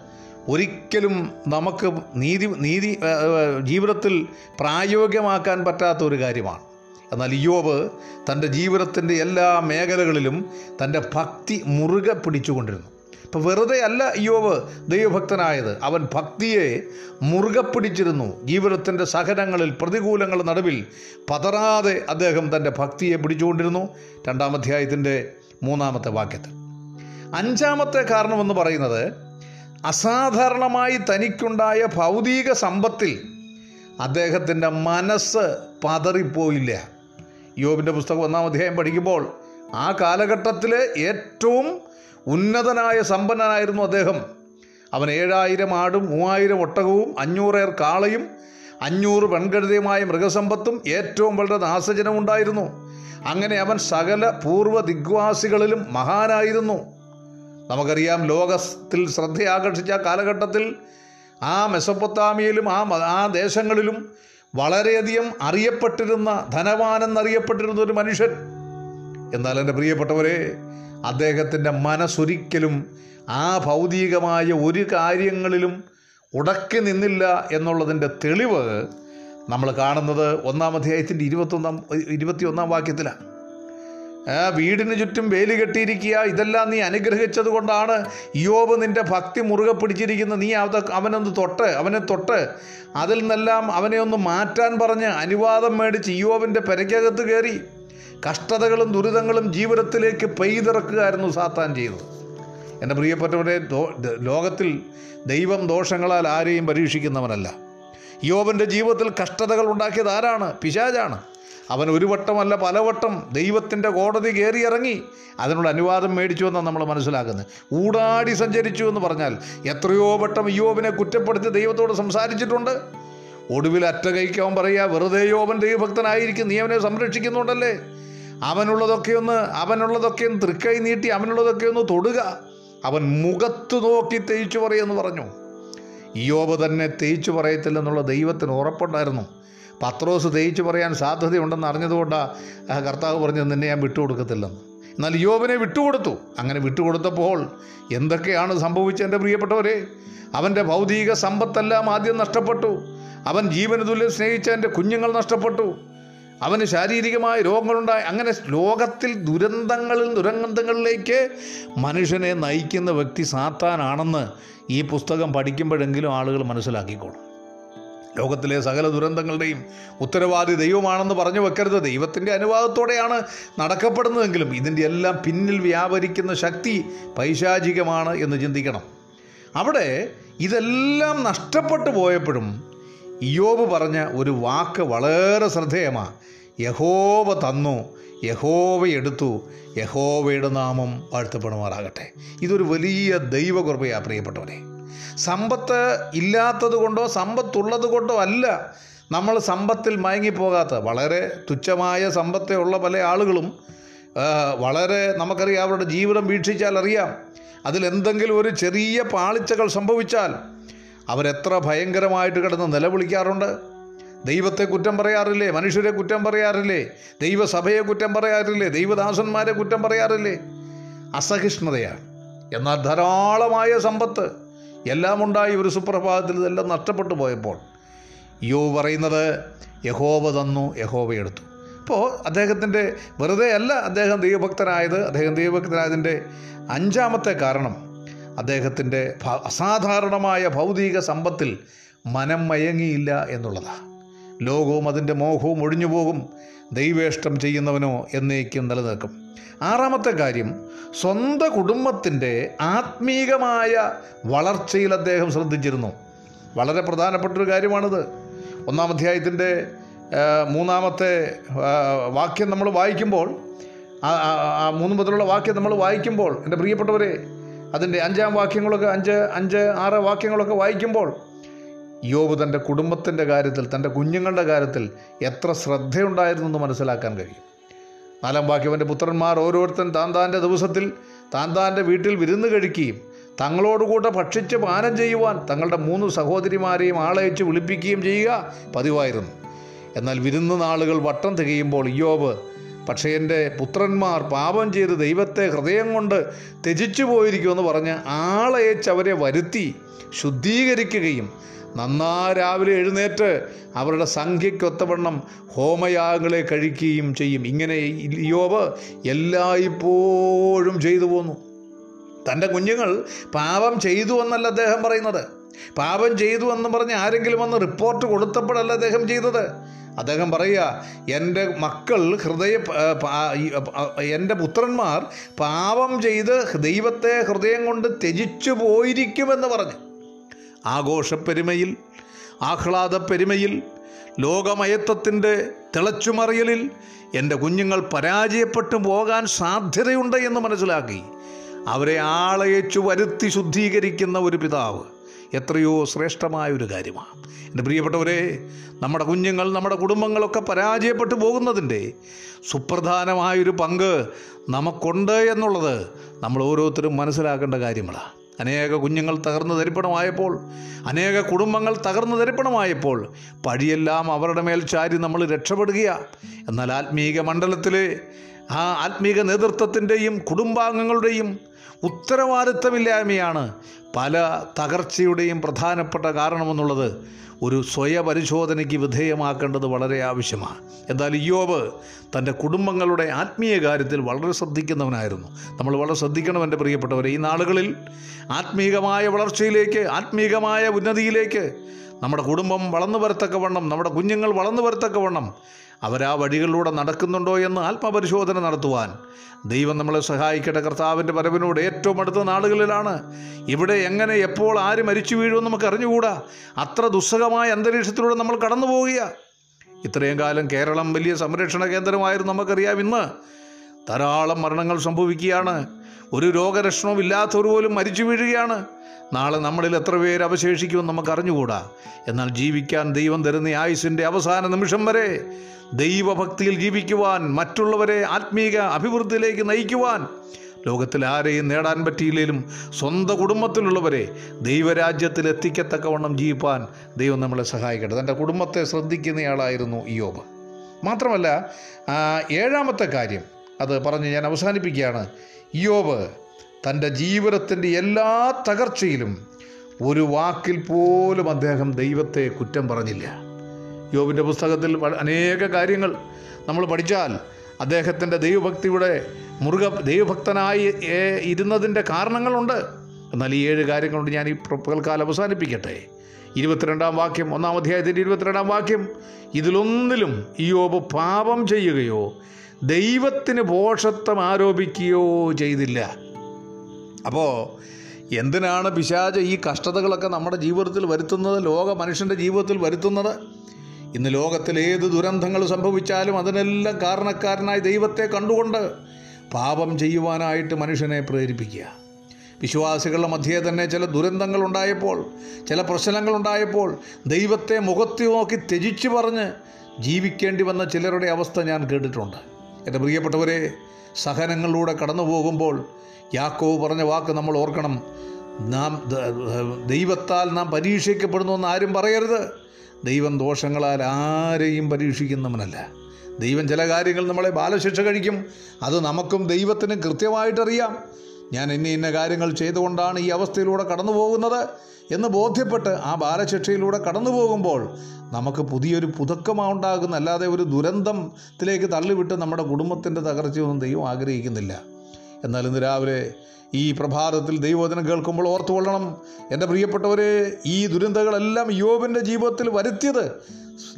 [SPEAKER 1] ഒരിക്കലും നമുക്ക് നീതി നീതി ജീവിതത്തിൽ പ്രായോഗികമാക്കാൻ പറ്റാത്ത ഒരു കാര്യമാണ്. എന്നാൽ യോബ് തന്റെ ജീവിതത്തിന്റെ എല്ലാ മേഖലകളിലും തന്റെ ഭക്തി മുറുകെ പിടിച്ചുകൊണ്ടിരുന്നു. ഇപ്പം വെറുതെ അല്ല യോവ് ദൈവഭക്തനായത്. അവൻ ഭക്തിയെ മുറുകെ പിടിച്ചിരുന്നു. ജീവിതത്തിന്റെ സഹനങ്ങളിൽ പ്രതികൂലങ്ങൾ നടുവിൽ പതറാതെ അദ്ദേഹം തന്റെ ഭക്തിയെ പിടിച്ചുകൊണ്ടിരുന്നു. രണ്ടാം അധ്യായത്തിന്റെ മൂന്നാമത്തെ വാക്യത്തിൽ. അഞ്ചാമത്തെ കാരണമെന്ന് പറയുന്നത് അസാധാരണമായി തനിക്കുണ്ടായ ഭൗതിക സമ്പത്തിൽ അദ്ദേഹത്തിന്റെ മനസ്സ് പതറിപ്പോയില്ല. യോബിന്റെ പുസ്തകം ഒന്നാം അധ്യായം പഠിക്കുമ്പോൾ ആ കാലഘട്ടത്തിലെ ഏറ്റവും ഉന്നതനായ സമ്പന്നനായിരുന്നു അദ്ദേഹം. അവൻ ഏഴായിരം ആടും മൂവായിരം ഒട്ടകവും അഞ്ഞൂറേർ കാളയും അഞ്ഞൂറ് പെൺകഴുതയുമായ മൃഗസമ്പത്തും ഏറ്റവും വളരെ നാസജനമുണ്ടായിരുന്നു. അങ്ങനെ അവൻ സകല പൂർവ ദിഗ്വാസികളിലും മഹാനായിരുന്നു. നമുക്കറിയാം ലോകത്തിൽ ശ്രദ്ധയാകർഷിച്ച കാലഘട്ടത്തിൽ ആ മെസ്സപ്പൊത്താമിയയിലും ആ ആ ദേശങ്ങളിലും വളരെയധികം അറിയപ്പെട്ടിരുന്ന ധനവാനെന്നറിയപ്പെട്ടിരുന്ന ഒരു മനുഷ്യൻ. എന്നാൽ എന്റെ പ്രിയപ്പെട്ടവരെ അദ്ദേഹത്തിന്റെ മനസ്സൊരിക്കലും ആ ഭൗതികമായ ഒരു കാര്യങ്ങളിലും ഉടക്കി നിന്നില്ല എന്നുള്ളതിന്റെ തെളിവ് നമ്മൾ കാണുന്നത് ഒന്നാം അധ്യായത്തിന്റെ ഇരുപത്തൊന്നാം ഇരുപത്തിയൊന്നാം വാക്യത്തിലാണ്. വീടിന് ചുറ്റും വേലി കെട്ടിയിരിക്കുക ഇതെല്ലാം നീ അനുഗ്രഹിച്ചത് കൊണ്ടാണ്. യോബ് നിന്റെ ഭക്തി മുറുകെ പിടിച്ചിരിക്കുന്നത് നീ അത് അവനൊന്ന് തൊട്ട് അവനെ തൊട്ട്. അതിൽ നിന്നെല്ലാം അവനെ ഒന്ന് മാറ്റാൻ പറഞ്ഞ് അനുവാദം മേടിച്ച് യോബിന്റെ പെരയ്ക്കകത്ത് കയറി. കഷ്ടതകളും ദുരിതങ്ങളും ജീവിതത്തിലേക്ക് പെയ്തിറക്കുകയായിരുന്നു സാത്താൻ ചെയ്തത്. എന്റെ പ്രിയപ്പെട്ടവരെ ലോകത്തിൽ ദൈവം ദോഷങ്ങളാൽ ആരെയും പരീക്ഷിക്കുന്നവനല്ല. യോബന്റെ ജീവിതത്തിൽ കഷ്ടതകൾ ഉണ്ടാക്കിയത് ആരാണ്? പിശാജാണ് അവൻ ഒരു വട്ടമല്ല പലവട്ടം ദൈവത്തിന്റെ കോടതി കയറിയിറങ്ങി. അതിനുള്ള അനുവാദം മേടിച്ചു എന്നാണ് നമ്മൾ മനസ്സിലാക്കുന്നത്. ഊടാടി സഞ്ചരിച്ചു എന്ന് പറഞ്ഞാൽ എത്രയോ വട്ടം യോബിനെ കുറ്റപ്പെടുത്തി ദൈവത്തോട് സംസാരിച്ചിട്ടുണ്ട്. ഒടുവിൽ അറ്റകൈക്ക് പറയുക വെറുതെ യോബൻ ദൈവഭക്തനായിരിക്കും നീ അവനെ സംരക്ഷിക്കുന്നുണ്ടല്ലേ? അവനുള്ളതൊക്കെ ഒന്ന് അവനുള്ളതൊക്കെ ഒന്ന് തൃക്കൈ നീട്ടി അവനുള്ളതൊക്കെ ഒന്ന് തൊടുക. അവൻ മുഖത്ത് നോക്കി തേച്ചു പറയെന്ന് പറഞ്ഞു. യോബ തന്നെ തേച്ചു പറയത്തില്ലെന്നുള്ള ദൈവത്തിന് ഉറപ്പുണ്ടായിരുന്നു. പത്രോസ് തേച്ചു പറയാൻ സാധ്യതയുണ്ടെന്ന് അറിഞ്ഞതുകൊണ്ടാണ് കർത്താവ് പറഞ്ഞത് നിന്നെ ഞാൻ വിട്ടുകൊടുക്കത്തില്ലെന്ന്. എന്നാൽ യോബിനെ വിട്ടുകൊടുത്തു. അങ്ങനെ വിട്ടുകൊടുത്തപ്പോൾ എന്തൊക്കെയാണ് സംഭവിച്ചത് എന്റെ പ്രിയപ്പെട്ടവരെ? അവന്റെ ഭൗതിക സമ്പത്തെല്ലാം ആദ്യം നഷ്ടപ്പെട്ടു. അവൻ ജീവനതുല്യം സ്നേഹിച്ച എന്റെ കുഞ്ഞുങ്ങൾ നഷ്ടപ്പെട്ടു. അവന് ശാരീരികമായ രോഗങ്ങളുണ്ടായി. അങ്ങനെ ലോകത്തിൽ ദുരന്തങ്ങളിൽ ദുരന്തങ്ങളിലേക്ക് മനുഷ്യനെ നയിക്കുന്ന വ്യക്തി സാത്താനാണെന്ന് ഈ പുസ്തകം പഠിക്കുമ്പോഴെങ്കിലും ആളുകൾ മനസ്സിലാക്കിക്കോളും. ലോകത്തിലെ സകല ദുരന്തങ്ങളുടെയും ഉത്തരവാദി ദൈവമാണെന്ന് പറഞ്ഞു വെക്കരുത്. ദൈവത്തിന്റെ അനുവാദത്തോടെയാണ് നടക്കപ്പെടുന്നതെങ്കിലും ഇതിന്റെ എല്ലാം പിന്നിൽ വ്യാപരിക്കുന്ന ശക്തി പൈശാചികമാണ് എന്ന് ചിന്തിക്കണം. അവിടെ ഇതെല്ലാം നഷ്ടപ്പെട്ടു പോയപ്പോഴും ഇയോബ് പറഞ്ഞ ഒരു വാക്ക് വളരെ ശ്രദ്ധേയമാണ് യഹോവ തന്നു യഹോവ എടുത്തു യഹോവയുടെ നാമം വാഴ്ത്തപ്പെടുമാറാകട്ടെ. ഇതൊരു വലിയ ദൈവകൃപയാണ് പ്രിയപ്പെട്ടവരെ. സമ്പത്ത് ഇല്ലാത്തത് കൊണ്ടോ സമ്പത്തുള്ളത് കൊണ്ടോ അല്ല നമ്മൾ സമ്പത്തിൽ മയങ്ങിപ്പോകാത്ത വളരെ തുച്ഛമായ സമ്പത്തെ ഉള്ള പല ആളുകളും വളരെ നമുക്കറിയാം അവരുടെ ജീവിതം വീക്ഷിച്ചാൽ അറിയാം. അതിലെന്തെങ്കിലും ഒരു ചെറിയ പാളിച്ചകൾ സംഭവിച്ചാൽ അവരെത്ര ഭയങ്കരമായിട്ട് കിടന്ന് നിലവിളിക്കാറുണ്ട്? ദൈവത്തെ കുറ്റം പറയാറില്ലേ? മനുഷ്യരെ കുറ്റം പറയാറില്ലേ? ദൈവസഭയെ കുറ്റം പറയാറില്ലേ? ദൈവദാസന്മാരെ കുറ്റം പറയാറില്ലേ? അസഹിഷ്ണുതയാണ്. എന്നാൽ ധാരാളമായ സമ്പത്ത് എല്ലാം ഉണ്ടായി ഒരു സുപ്രഭാതത്തിൽ ഇതെല്ലാം നഷ്ടപ്പെട്ടു പോയപ്പോൾ യോ പറയുന്നത് യഹോവ തന്നു യഹോവ എടുത്തു. അപ്പോൾ അദ്ദേഹത്തിന്റെ വെറുതെ അല്ല അദ്ദേഹം ദൈവഭക്തനായത്. അദ്ദേഹം ദൈവഭക്തനായതിന്റെ അഞ്ചാമത്തെ കാരണം അദ്ദേഹത്തിന്റെ അസാധാരണമായ ഭൗതിക സമ്പത്തിൽ മനം മയങ്ങിയില്ല എന്നുള്ളതാണ് ലോകവും അതിന്റെ മോഹവും ഒഴിഞ്ഞു പോകും. ദൈവേഷ്ടം ചെയ്യുന്നവനോ എന്നേക്കും നിലനിൽക്കും. ആറാമത്തെ കാര്യം സ്വന്തം കുടുംബത്തിന്റെ ആത്മീകമായ വളർച്ചയിൽ അദ്ദേഹം ശ്രദ്ധിച്ചിരുന്നു. വളരെ പ്രധാനപ്പെട്ടൊരു കാര്യമാണിത്. ഒന്നാം അധ്യായത്തിന്റെ മൂന്നാമത്തെ വാക്യം നമ്മൾ വായിക്കുമ്പോൾ മൂന്ന് മുതലുള്ള വാക്യം നമ്മൾ വായിക്കുമ്പോൾ എന്റെ പ്രിയപ്പെട്ടവരെ അതിന്റെ അഞ്ചാം വാക്യങ്ങളൊക്കെ അഞ്ച് അഞ്ച് ആറ് വാക്യങ്ങളൊക്കെ വായിക്കുമ്പോൾ യോബ് തന്റെ കുടുംബത്തിന്റെ കാര്യത്തിൽ തന്റെ കുഞ്ഞുങ്ങളുടെ കാര്യത്തിൽ എത്ര ശ്രദ്ധയുണ്ടായിരുന്നു എന്ന് മനസ്സിലാക്കാൻ കഴിയും. നാലാം വാക്യം അവന്റെ പുത്രന്മാർ ഓരോരുത്തൻ താൻ താന്റെ ദിവസത്തിൽ താൻ താന്റെ വീട്ടിൽ വിരുന്ന് കഴിക്കുകയും തങ്ങളോടുകൂടെ ഭക്ഷിച്ച് പാനം ചെയ്യുവാൻ തങ്ങളുടെ മൂന്ന് സഹോദരിമാരെയും ആളയച്ച് വിളിപ്പിക്കുകയും ചെയ്യുക പതിവായിരുന്നു. എന്നാൽ വിരുന്ന് നാളുകൾ വട്ടം തികയുമ്പോൾ ഇയോബ് പക്ഷേ എന്റെ പുത്രന്മാർ പാപം ചെയ്ത് ദൈവത്തെ ഹൃദയം കൊണ്ട് ത്യജിച്ചു പോയിരിക്കുമെന്ന് പറഞ്ഞ് ആളയച്ച് അവരെ വരുത്തി ശുദ്ധീകരിക്കുകയും നന്നാ രാവിലെ എഴുന്നേറ്റ് അവരുടെ സംഖ്യയ്ക്കൊത്തവണ്ണം ഹോമയാഗങ്ങളെ കഴിക്കുകയും ചെയ്യും. ഇങ്ങനെ യോവ് എല്ലായ്പ്പോഴും ചെയ്തു പോന്നു. തന്റെ കുഞ്ഞുങ്ങൾ പാപം ചെയ്തു എന്നല്ല അദ്ദേഹം പറയുന്നത്. പാപം ചെയ്തു എന്ന് പറഞ്ഞ് ആരെങ്കിലും വന്ന് റിപ്പോർട്ട് കൊടുത്തപ്പോഴല്ല അദ്ദേഹം ചെയ്തത്? അദ്ദേഹം പറയുക എന്റെ മക്കൾ ഹൃദയ എന്റെ പുത്രന്മാർ പാപം ചെയ്ത് ദൈവത്തെ ഹൃദയം കൊണ്ട് ത്യജിച്ചു പോയിരിക്കുമെന്ന് പറഞ്ഞു. ആഘോഷപ്പെരുമയിൽ ആഹ്ലാദപ്പെരുമയിൽ ലോകമയത്വത്തിന്റെ തിളച്ചുമറിയലിൽ എന്റെ കുഞ്ഞുങ്ങൾ പരാജയപ്പെട്ടു പോകാൻ സാധ്യതയുണ്ട് എന്ന് മനസ്സിലാക്കി. അവരെ ആളയച്ചു വരുത്തി ശുദ്ധീകരിക്കുന്ന ഒരു പിതാവ്. എത്രയോ ശ്രേഷ്ഠമായ ഒരു കാര്യമാണ്. എന്റെ പ്രിയപ്പെട്ടവരെ നമ്മുടെ കുഞ്ഞുങ്ങൾ നമ്മുടെ കുടുംബങ്ങളൊക്കെ പരാജയപ്പെട്ടു പോകുന്നതിന്റെ സുപ്രധാനമായൊരു പങ്ക് നമുക്കുണ്ട് എന്നുള്ളത് നമ്മൾ ഓരോരുത്തരും മനസ്സിലാക്കേണ്ട കാര്യങ്ങളാണ്. അനേക കുഞ്ഞുങ്ങൾ തകർന്നു തരിപ്പണമായപ്പോൾ അനേക കുടുംബങ്ങൾ തകർന്നു തരിപ്പണമായപ്പോൾ പഴിയെല്ലാം അവരുടെ മേൽ ചാരി നമ്മൾ രക്ഷപ്പെടുകയാണ്. എന്നാൽ ആത്മീക മണ്ഡലത്തിലെ ആ ആത്മീക നേതൃത്വത്തിന്റെയും കുടുംബാംഗങ്ങളുടെയും ഉത്തരവാദിത്തമില്ലായ്മയാണ് പല തകർച്ചയുടെയും പ്രധാനപ്പെട്ട കാരണമെന്നുള്ളത് ഒരു സ്വയപരിശോധനയ്ക്ക് വിധേയമാക്കേണ്ടത് വളരെ ആവശ്യമാണ്. എന്നാൽ ഇയോബ് തന്റെ കുടുംബങ്ങളുടെ ആത്മീയ കാര്യത്തിൽ വളരെ ശ്രദ്ധിക്കുന്നവനായിരുന്നു. നമ്മൾ വളരെ ശ്രദ്ധിക്കണം എന്റെ പ്രിയപ്പെട്ടവരെ ഈ നാളുകളിൽ ആത്മീകമായ വളർച്ചയിലേക്ക് ആത്മീകമായ ഉന്നതിയിലേക്ക് നമ്മുടെ കുടുംബം വളർന്നു വരത്തക്കവണ്ണം നമ്മുടെ കുഞ്ഞുങ്ങൾ വളർന്നു വരത്തക്കവണ്ണം അവരാ വഴികളിലൂടെ നടക്കുന്നുണ്ടോ എന്ന് ആത്മപരിശോധന നടത്തുവാൻ. ദൈവം നമ്മളെ സഹായിക്കട്ടെ കർത്താവിന്റെ വരവിനോട് ഏറ്റവും അടുത്ത നാളുകളിലാണ്. ഇവിടെ എങ്ങനെ എപ്പോൾ ആര് മരിച്ചു വീഴുമെന്ന് നമുക്ക് അറിഞ്ഞുകൂടാ. അത്ര ദുസ്സഹമായ അന്തരീക്ഷത്തിലൂടെ നമ്മൾ കടന്നു പോവുക ഇത്രയും കാലം കേരളം വലിയ സംരക്ഷണ കേന്ദ്രമായിരുന്നു നമുക്കറിയാം ഇന്ന്. ധാരാളം മരണങ്ങൾ സംഭവിക്കുകയാണ്. ഒരു രോഗലക്ഷണവും ഇല്ലാത്തവർ പോലും മരിച്ചു വീഴുകയാണ്. നാളെ നമ്മളിൽ എത്ര പേര് അവശേഷിക്കുമെന്ന് നമുക്ക് അറിഞ്ഞുകൂടാ എന്നാൽ ജീവിക്കാൻ ദൈവം തരുന്ന ആയുസിന്റെ അവസാന നിമിഷം വരെ ദൈവഭക്തിയിൽ ജീവിക്കുവാൻ മറ്റുള്ളവരെ ആത്മീക അഭിവൃദ്ധിയിലേക്ക് നയിക്കുവാൻ ലോകത്തിൽ ആരെയും നേടാൻ പറ്റിയില്ലെങ്കിലും സ്വന്തം കുടുംബത്തിലുള്ളവരെ ദൈവരാജ്യത്തിൽ എത്തിക്കത്തക്കവണ്ണം ജീവിപ്പാൻ ദൈവം നമ്മളെ സഹായിക്കട്ടെ. തന്റെ കുടുംബത്തെ ശ്രദ്ധിക്കുന്നയാളായിരുന്നു ഇയോബ് മാത്രമല്ല ഏഴാമത്തെ കാര്യം അത് പറഞ്ഞ് ഞാൻ അവസാനിപ്പിക്കുകയാണ്. ഇയോബ് തന്റെ ജീവിതത്തിന്റെ എല്ലാ തകർച്ചയിലും ഒരു വാക്കിൽ പോലും അദ്ദേഹം ദൈവത്തെ കുറ്റം പറഞ്ഞില്ല. യോബിന്റെ പുസ്തകത്തിൽ അനേക കാര്യങ്ങൾ നമ്മൾ പഠിച്ചാൽ അദ്ദേഹത്തിന്റെ ദൈവഭക്തിയുടെ മുറുക ദൈവഭക്തനായി ഇരുന്നതിന്റെ കാരണങ്ങളുണ്ട്. എന്നാൽ ഈ ഏഴ് കാര്യങ്ങളുണ്ട് ഞാൻ ഈ പകൽക്കാലം അവസാനിപ്പിക്കട്ടെ. ഇരുപത്തിരണ്ടാം വാക്യം ഒന്നാം അധ്യായത്തിന്റെ ഇരുപത്തിരണ്ടാം വാക്യം ഇതിലൊന്നിലും യോബ് പാപം ചെയ്യുകയോ ദൈവത്തിന് പോഷത്വം ആരോപിക്കുകയോ ചെയ്തില്ല. അപ്പോൾ എന്തിനാണ് പിശാച് ഈ കഷ്ടതകളൊക്കെ നമ്മുടെ ജീവിതത്തിൽ വരുത്തുന്നത്? ലോക മനുഷ്യന്റെ ജീവിതത്തിൽ വരുത്തുന്നത്? ഇന്ന് ലോകത്തിൽ ഏത് ദുരന്തങ്ങൾ സംഭവിച്ചാലും അതിനെല്ലാം കാരണക്കാരനായി ദൈവത്തെ കണ്ടുകൊണ്ട് പാപം ചെയ്യുവാനായിട്ട് മനുഷ്യനെ പ്രേരിപ്പിക്കുക. വിശ്വാസികളുടെ മധ്യേ തന്നെ ചില ദുരന്തങ്ങൾ ഉണ്ടായപ്പോൾ ചില പ്രശ്നങ്ങൾ ഉണ്ടായപ്പോൾ ദൈവത്തെ മുഖത്തി നോക്കി ത്യജിച്ചു പറഞ്ഞ് ജീവിക്കേണ്ടി വന്ന ചിലരുടെ അവസ്ഥ ഞാൻ കേട്ടിട്ടുണ്ട്. എന്റെ പ്രിയപ്പെട്ടവരെ സഹനങ്ങളിലൂടെ കടന്നു പോകുമ്പോൾ യാക്കോവ് പറഞ്ഞ വാക്ക് നമ്മൾ ഓർക്കണം. നാം ദൈവത്താൽ നാം പരീക്ഷിക്കപ്പെടുന്നു എന്ന് ആരും പറയരുത്. ദൈവം ദോഷങ്ങളാൽ ആരെയും പരീക്ഷിക്കുന്നവനല്ല. ദൈവം ചില കാര്യങ്ങൾ നമ്മളെ ബാലശിക്ഷ കഴിക്കും. അത് നമുക്കും ദൈവത്തിനും കൃത്യമായിട്ടറിയാം. ഞാൻ ഇന്ന ഇന്ന കാര്യങ്ങൾ ചെയ്തുകൊണ്ടാണ് ഈ അവസ്ഥയിലൂടെ കടന്നു പോകുന്നത് എന്ന് ബോധ്യപ്പെട്ട് ആ ബാലശിക്ഷയിലൂടെ കടന്നു പോകുമ്പോൾ നമുക്ക് പുതിയൊരു പുതുക്കമാണ് ഉണ്ടാകുന്ന അല്ലാതെ ഒരു ദുരന്തത്തിലേക്ക് തള്ളിവിട്ട് നമ്മുടെ കുടുംബത്തിന്റെ തകർച്ചയൊന്നും ദൈവം ആഗ്രഹിക്കുന്നില്ല. എന്നാൽ ഇന്ന് രാവിലെ ഈ പ്രഭാതത്തിൽ ദൈവവചനം കേൾക്കുമ്പോൾ ഓർത്തുകൊള്ളണം. എന്റെ പ്രിയപ്പെട്ടവരെ ഈ ദുരന്തങ്ങളെല്ലാം യോബിന്റെ ജീവിതത്തിൽ വരുത്തിയത്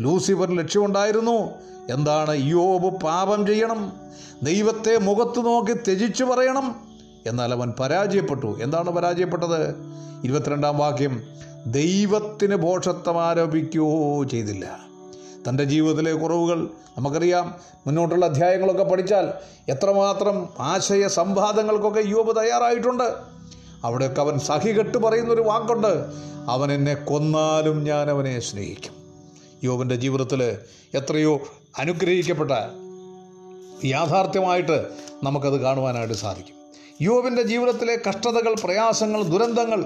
[SPEAKER 1] ലൂസിഫർ ലക്ഷ്യമുണ്ടായിരുന്നു. എന്താണ് യോബ് പാപം ചെയ്യണം? ദൈവത്തെ മുഖത്ത് നോക്കി ത്യജിച്ചു പറയണം. എന്നാൽ അവൻ പരാജയപ്പെട്ടു. എന്താണ് പരാജയപ്പെട്ടത്? ഇരുപത്തിരണ്ടാം വാക്യം ദൈവത്തിന് ഭോഷത്വം ആരോപിക്കുകയോ ചെയ്തില്ല. തന്റെ ജീവിതത്തിലെ കുറവുകൾ നമുക്കറിയാം. മുന്നോട്ടുള്ള അധ്യായങ്ങളൊക്കെ പഠിച്ചാൽ എത്രമാത്രം ആശയ സംവാദങ്ങൾക്കൊക്കെ യോബ് തയ്യാറായിട്ടുണ്ട്. അവിടെയൊക്കെ അവൻ സഹികെട്ട് പറയുന്നൊരു വാക്കുണ്ട്. അവൻ എന്നെ കൊന്നാലും ഞാൻ അവനെ സ്നേഹിക്കും. യോബിന്റെ ജീവിതത്തിൽ എത്രയോ അനുഗ്രഹിക്കപ്പെട്ട യാഥാർത്ഥ്യമായിട്ട് നമുക്കത് കാണുവാനായിട്ട് സാധിക്കും. യോബിന്റെ ജീവിതത്തിലെ കഷ്ടതകൾ പ്രയാസങ്ങൾ ദുരന്തങ്ങൾ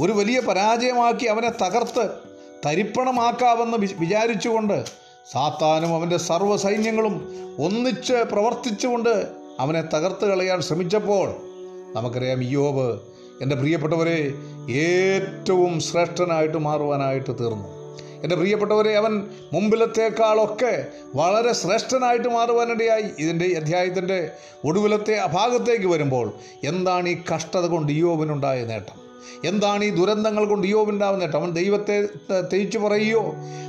[SPEAKER 1] ഒരു വലിയ പരാജയമാക്കി അവനെ തകർത്ത് തരിപ്പണമാക്കാമെന്ന് വിചാരിച്ചുകൊണ്ട് സാത്താനും അവന്റെ സർവസൈന്യങ്ങളും ഒന്നിച്ച് പ്രവർത്തിച്ചുകൊണ്ട് അവനെ തകർത്ത് കളയാൻ ശ്രമിച്ചപ്പോൾ നമുക്കറിയാം യോബ് എന്റെ പ്രിയപ്പെട്ടവരെ ഏറ്റവും ശ്രേഷ്ഠനായിട്ട് മാറുവാനായിട്ട് തീർന്നു. എന്റെ പ്രിയപ്പെട്ടവരെ അവൻ മുമ്പിലത്തേക്കാളൊക്കെ വളരെ ശ്രേഷ്ഠനായിട്ട് മാറുവാനിടയായി. ഇതിന്റെ അധ്യായത്തിന്റെ ഒടുവിലത്തെ അഭാഗത്തേക്ക് വരുമ്പോൾ എന്താണ് ഈ കഷ്ടത കൊണ്ട് യോബിനുണ്ടായ നേട്ടം? എന്താണ് ഈ ദുരന്തങ്ങൾ കൊണ്ട് യോബിനുണ്ടാവുന്ന നേട്ടം അവൻ ദൈവത്തെ ത- തേച്ചു പറയുകയോ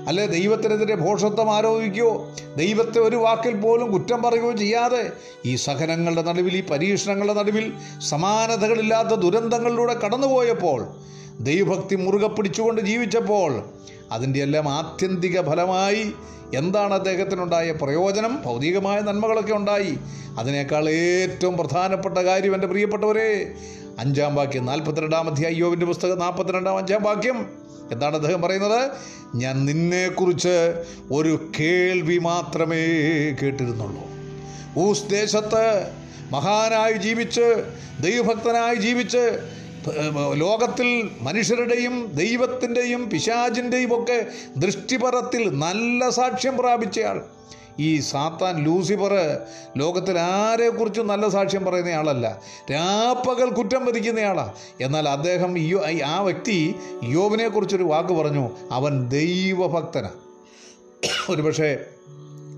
[SPEAKER 1] അല്ലെ ദൈവത്തിനെതിരെ ഭോഷത്വം ആരോപിക്കുകയോ ദൈവത്തെ ഒരു വാക്കിൽ പോലും കുറ്റം പറയുകയോ ചെയ്യാതെ ഈ സഹനങ്ങളുടെ നടുവിൽ ഈ പരീക്ഷണങ്ങളുടെ നടുവിൽ സമാനതകളില്ലാത്ത ദുരന്തങ്ങളിലൂടെ കടന്നുപോയപ്പോൾ ദൈവഭക്തി മുറുകെ പിടിച്ചുകൊണ്ട് ജീവിച്ചപ്പോൾ അതിന്റെ എല്ലാം ആത്യന്തിക ഫലമായി എന്താണ് അദ്ദേഹത്തിനുണ്ടായ പ്രയോജനം? ഭൗതികമായ നന്മകളൊക്കെ ഉണ്ടായി. അതിനേക്കാൾ ഏറ്റവും പ്രധാനപ്പെട്ട കാര്യം എന്റെ പ്രിയപ്പെട്ടവരെ അഞ്ചാം വാക്യം നാൽപ്പത്തിരണ്ടാം അധ്യായ യോവിന്റെ പുസ്തകം നാൽപ്പത്തിരണ്ടാം അഞ്ചാം വാക്യം. എന്താണ് അദ്ദേഹം പറയുന്നത്? ഞാൻ നിന്നെക്കുറിച്ച് ഒരു കേൾവി മാത്രമേ കേട്ടിരുന്നുള്ളൂ. ഊസ് ദേശത്ത് മഹാനായി ജീവിച്ച് ദൈവഭക്തനായി ജീവിച്ച് ലോകത്തിൽ മനുഷ്യരുടെയും ദൈവത്തിന്റെയും പിശാചിന്റെയും ഒക്കെ ദൃഷ്ടിപരത്തിൽ നല്ല സാക്ഷ്യം പ്രാപിച്ചയാൾ. ഈ സാത്താൻ ലൂസിഫർ ലോകത്തിൽ ആരെക്കുറിച്ചും നല്ല സാക്ഷ്യം പറയുന്ന ആളല്ല രാപ്പകൽ കുറ്റം വധിക്കുന്നയാളാണ് എന്നാൽ അദ്ദേഹം ആ വ്യക്തി യോബിനെക്കുറിച്ചൊരു വാക്ക് പറഞ്ഞു. അവൻ ദൈവഭക്തനാണ് ഒരുപക്ഷെ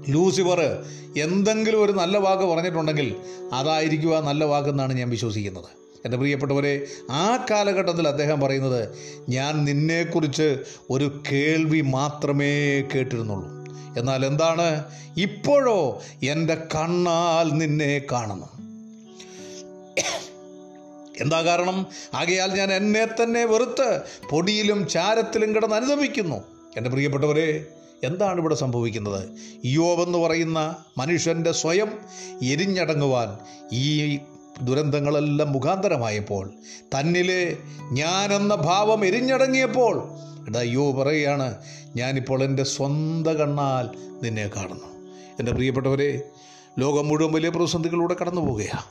[SPEAKER 1] ലൂസിഫർ എന്തെങ്കിലും ഒരു നല്ല വാക്ക് പറഞ്ഞിട്ടുണ്ടെങ്കിൽ അതായിരിക്കും ആ നല്ല വാക്കെന്നാണ് ഞാൻ വിശ്വസിക്കുന്നത്. എന്റെ പ്രിയപ്പെട്ടവരെ ആ കാലഘട്ടത്തിൽ അദ്ദേഹം പറയുന്നത് ഞാൻ നിന്നെക്കുറിച്ച് ഒരു കേൾവി മാത്രമേ കേട്ടിരുന്നുള്ളൂ. എന്നാൽ എന്താണ്? ഇപ്പോഴോ എന്റെ കണ്ണാൽ നിന്നെ കാണുന്നു. എന്താ കാരണം? ആകയാൽ ഞാൻ എന്നെ തന്നെ വെറുത്ത് പൊടിയിലും ചാരത്തിലും കിടന്ന് അനുദമിക്കുന്നു എന്റെ പ്രിയപ്പെട്ടവരെ എന്താണ് ഇവിടെ സംഭവിക്കുന്നത്? യോബെന്ന് പറയുന്ന മനുഷ്യന്റെ സ്വയം എരിഞ്ഞടങ്ങുവാൻ ഈ ദുരന്തങ്ങളെല്ലാം മുഖാന്തരമായപ്പോൾ തന്നിലെ ഞാനെന്ന ഭാവം എരിഞ്ഞടങ്ങിയപ്പോൾ എടാ യോ പറയുകയാണ് ഞാനിപ്പോൾ എന്റെ സ്വന്തം കണ്ണാൽ നിന്നെ കാണുന്നു. എന്റെ പ്രിയപ്പെട്ടവരെ ലോകം മുഴുവൻ വലിയ പ്രതിസന്ധികളിലൂടെ കടന്നു പോവുകയാണ്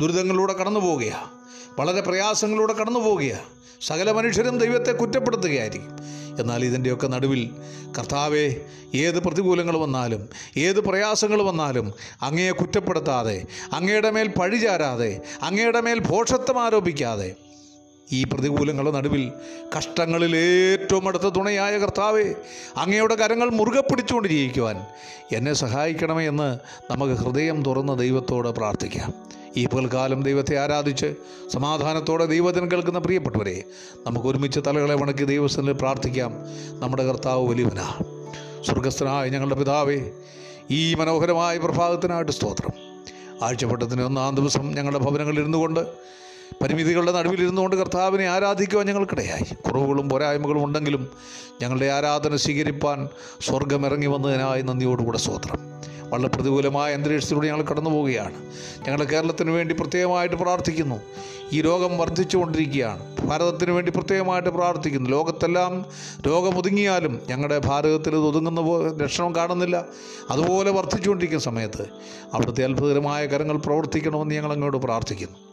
[SPEAKER 1] ദുരിതങ്ങളിലൂടെ കടന്നു പോവുകയാണ് വളരെ പ്രയാസങ്ങളിലൂടെ കടന്നു പോവുകയാണ് സകല മനുഷ്യരും ദൈവത്തെ കുറ്റപ്പെടുത്തുകയായിരിക്കും. എന്നാൽ ഇതിന്റെയൊക്കെ നടുവിൽ കർത്താവെ ഏത് പ്രതികൂലങ്ങൾ വന്നാലും ഏത് പ്രയാസങ്ങൾ വന്നാലും അങ്ങയെ കുറ്റപ്പെടുത്താതെ അങ്ങയുടെ മേൽ പഴിചാരാതെ അങ്ങയുടെ മേൽ ഭോഷത്വം ആരോപിക്കാതെ ഈ പ്രതികൂലങ്ങളുടെ നടുവിൽ കഷ്ടങ്ങളിൽ ഏറ്റവും അടുത്ത തുണയായ കർത്താവെ അങ്ങയുടെ കരങ്ങൾ മുറുകെ പിടിച്ചുകൊണ്ട് ജീവിക്കുവാൻ എന്നെ സഹായിക്കണമേ എന്ന് നമുക്ക് ഹൃദയം തുറന്ന് ദൈവത്തോട് പ്രാർത്ഥിക്കാം. ഈ പകൽക്കാലം ദൈവത്തെ ആരാധിച്ച് സമാധാനത്തോടെ ദൈവത്തിന് കേൾക്കുന്ന പ്രിയപ്പെട്ടവരെ നമുക്ക് ഒരുമിച്ച് തലകളെ വണക്കി ദൈവസ്ഥനിൽ പ്രാർത്ഥിക്കാം. നമ്മുടെ കർത്താവ് വലിയവനാ സ്വർഗസ്ഥനായ ഞങ്ങളുടെ പിതാവേ ഈ മനോഹരമായ പ്രഭാതത്തിനായിട്ട് സ്തോത്രം. ആഴ്ചപ്പെട്ടത്തിന് ഒന്നാം ദിവസം ഞങ്ങളുടെ ഭവനങ്ങളിൽ ഇരുന്നു കൊണ്ട് പരിമിതികളുടെ നടുവിലിരുന്നുകൊണ്ട് കർത്താവിനെ ആരാധിക്കുവാൻ ഞങ്ങൾക്കിടയായി. കുറവുകളും പോരായ്മകളും ഉണ്ടെങ്കിലും ഞങ്ങളുടെ ആരാധന സ്വീകരിപ്പാൻ സ്വർഗം ഇറങ്ങി വന്നതിനായി നന്ദിയോടുകൂടെ സ്തോത്രം. വളരെ പ്രതികൂലമായ അന്തരീക്ഷത്തിലൂടെ ഞങ്ങൾ കടന്നു പോവുകയാണ് ഞങ്ങളുടെ കേരളത്തിന് വേണ്ടി പ്രത്യേകമായിട്ട് പ്രാർത്ഥിക്കുന്നു. ഈ രോഗം വർദ്ധിച്ചുകൊണ്ടിരിക്കുകയാണ്. ഭാരതത്തിന് വേണ്ടി പ്രത്യേകമായിട്ട് പ്രാർത്ഥിക്കുന്നു. ലോകത്തെല്ലാം രോഗം ഒതുങ്ങിയാലും ഞങ്ങളുടെ ഭാരതത്തിൽ ഇത് ഒതുങ്ങുന്ന ലക്ഷണം കാണുന്നില്ല. അതുപോലെ വർദ്ധിച്ചുകൊണ്ടിരിക്കുന്ന സമയത്ത് അവിടുത്തെ അത്ഭുതകരമായ കരങ്ങൾ പ്രവർത്തിക്കണമെന്ന് ഞങ്ങൾ അങ്ങോട്ട് പ്രാർത്ഥിക്കുന്നു.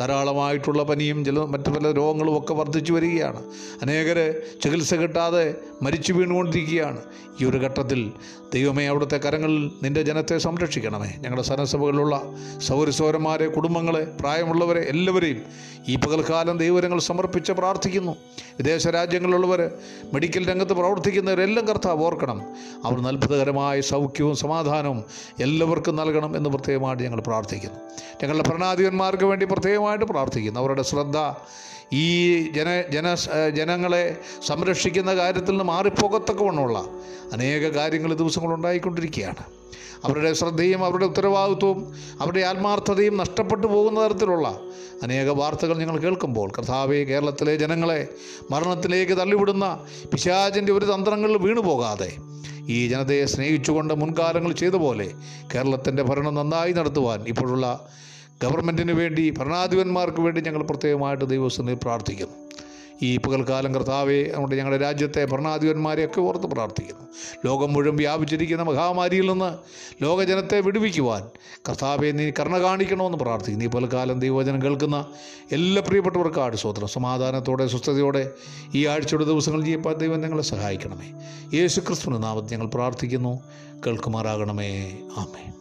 [SPEAKER 1] ധാരാളമായിട്ടുള്ള പനിയും ചില മറ്റു പല രോഗങ്ങളും ഒക്കെ വർദ്ധിച്ചു വരികയാണ്. അനേകര് ചികിത്സ കിട്ടാതെ മരിച്ചു വീണുകൊണ്ടിരിക്കുകയാണ്. ഈ ഒരു ഘട്ടത്തിൽ ദൈവമേ അവിടുത്തെ കരങ്ങളിൽ നിന്റെ ജനത്തെ സംരക്ഷിക്കണമേ. ഞങ്ങളുടെ സനസഭകളിലുള്ള സൗരസൗരന്മാരെ കുടുംബങ്ങളെ പ്രായമുള്ളവരെ എല്ലാവരെയും ഈ പകൽക്കാലം ദൈവരങ്ങൾ സമർപ്പിച്ച് പ്രാർത്ഥിക്കുന്നു. വിദേശ രാജ്യങ്ങളിലുള്ളവർ മെഡിക്കൽ രംഗത്ത് പ്രവർത്തിക്കുന്നവരെല്ലാം കർത്താവ് ഓർക്കണം. അവർ അത്ഭുതകരമായ സൗഖ്യവും സമാധാനവും എല്ലാവർക്കും നൽകണം എന്ന് പ്രത്യേകമായിട്ട് ഞങ്ങൾ പ്രാർത്ഥിക്കുന്നു. ഞങ്ങളുടെ ഭരണാധിപന്മാർക്ക് വേണ്ടി പ്രത്യേകമായിട്ട് പ്രാർത്ഥിക്കുന്നു. അവരുടെ ശ്രദ്ധ ഈ ജന ജന ജനങ്ങളെ സംരക്ഷിക്കുന്ന കാര്യത്തിൽ നിന്ന് മാറിപ്പോകത്തക്കവണ്ണമുള്ള അനേക കാര്യങ്ങൾ ദിവസങ്ങൾ ഉണ്ടായിക്കൊണ്ടിരിക്കുകയാണ്. അവരുടെ ശ്രദ്ധയും അവരുടെ ഉത്തരവാദിത്വവും അവരുടെ ആത്മാർത്ഥതയും നഷ്ടപ്പെട്ടു പോകുന്ന തരത്തിലുള്ള അനേക വാർത്തകൾ ഞങ്ങൾ കേൾക്കുമ്പോൾ കർത്താവെ കേരളത്തിലെ ജനങ്ങളെ മരണത്തിലേക്ക് തള്ളിവിടുന്ന പിശാചിന്റെ ഒരു തന്ത്രങ്ങളിൽ വീണു പോകാതെ ഈ ജനതയെ സ്നേഹിച്ചുകൊണ്ട് മുൻകാലങ്ങൾ ചെയ്ത പോലെ കേരളത്തിന്റെ ഭരണം നന്നായി നടത്തുവാൻ ഇപ്പോഴുള്ള ഗവൺമെന്റിന് വേണ്ടി ഭരണാധിപന്മാർക്ക് വേണ്ടി ഞങ്ങൾ പ്രത്യേകമായിട്ട് ദൈവസ്ഥനിൽ പ്രാർത്ഥിക്കുന്നു. ഈ പകൽക്കാലം കർത്താവെ നമ്മുടെ ഞങ്ങളുടെ രാജ്യത്തെ ഭരണാധിപന്മാരെയൊക്കെ ഓർത്ത് പ്രാർത്ഥിക്കുന്നു. ലോകം മുഴുവൻ വ്യാപിച്ചിരിക്കുന്ന മഹാമാരിയിൽ നിന്ന് ലോകജനത്തെ വിടുവിക്കുവാൻ കർത്താവെ നീ കരുണ കാണിക്കണമെന്ന് പ്രാർത്ഥിക്കുന്നു. ഈ പകൽക്കാലം ദൈവവചനം കേൾക്കുന്ന എല്ലാ പ്രിയപ്പെട്ടവർക്കാണ് സ്വത്രം സമാധാനത്തോടെ സ്വസ്ഥതയോടെ ഈ ആഴ്ചയുടെ ദിവസങ്ങൾ ജീവിപ്പാൻ ദൈവം ഞങ്ങളെ സഹായിക്കണമേ. യേശു ക്രിസ്തുവിന്റെ നാമത്തിൽ ഞങ്ങൾ പ്രാർത്ഥിക്കുന്നു. കേൾക്കുമാറാകണമേ. ആമേ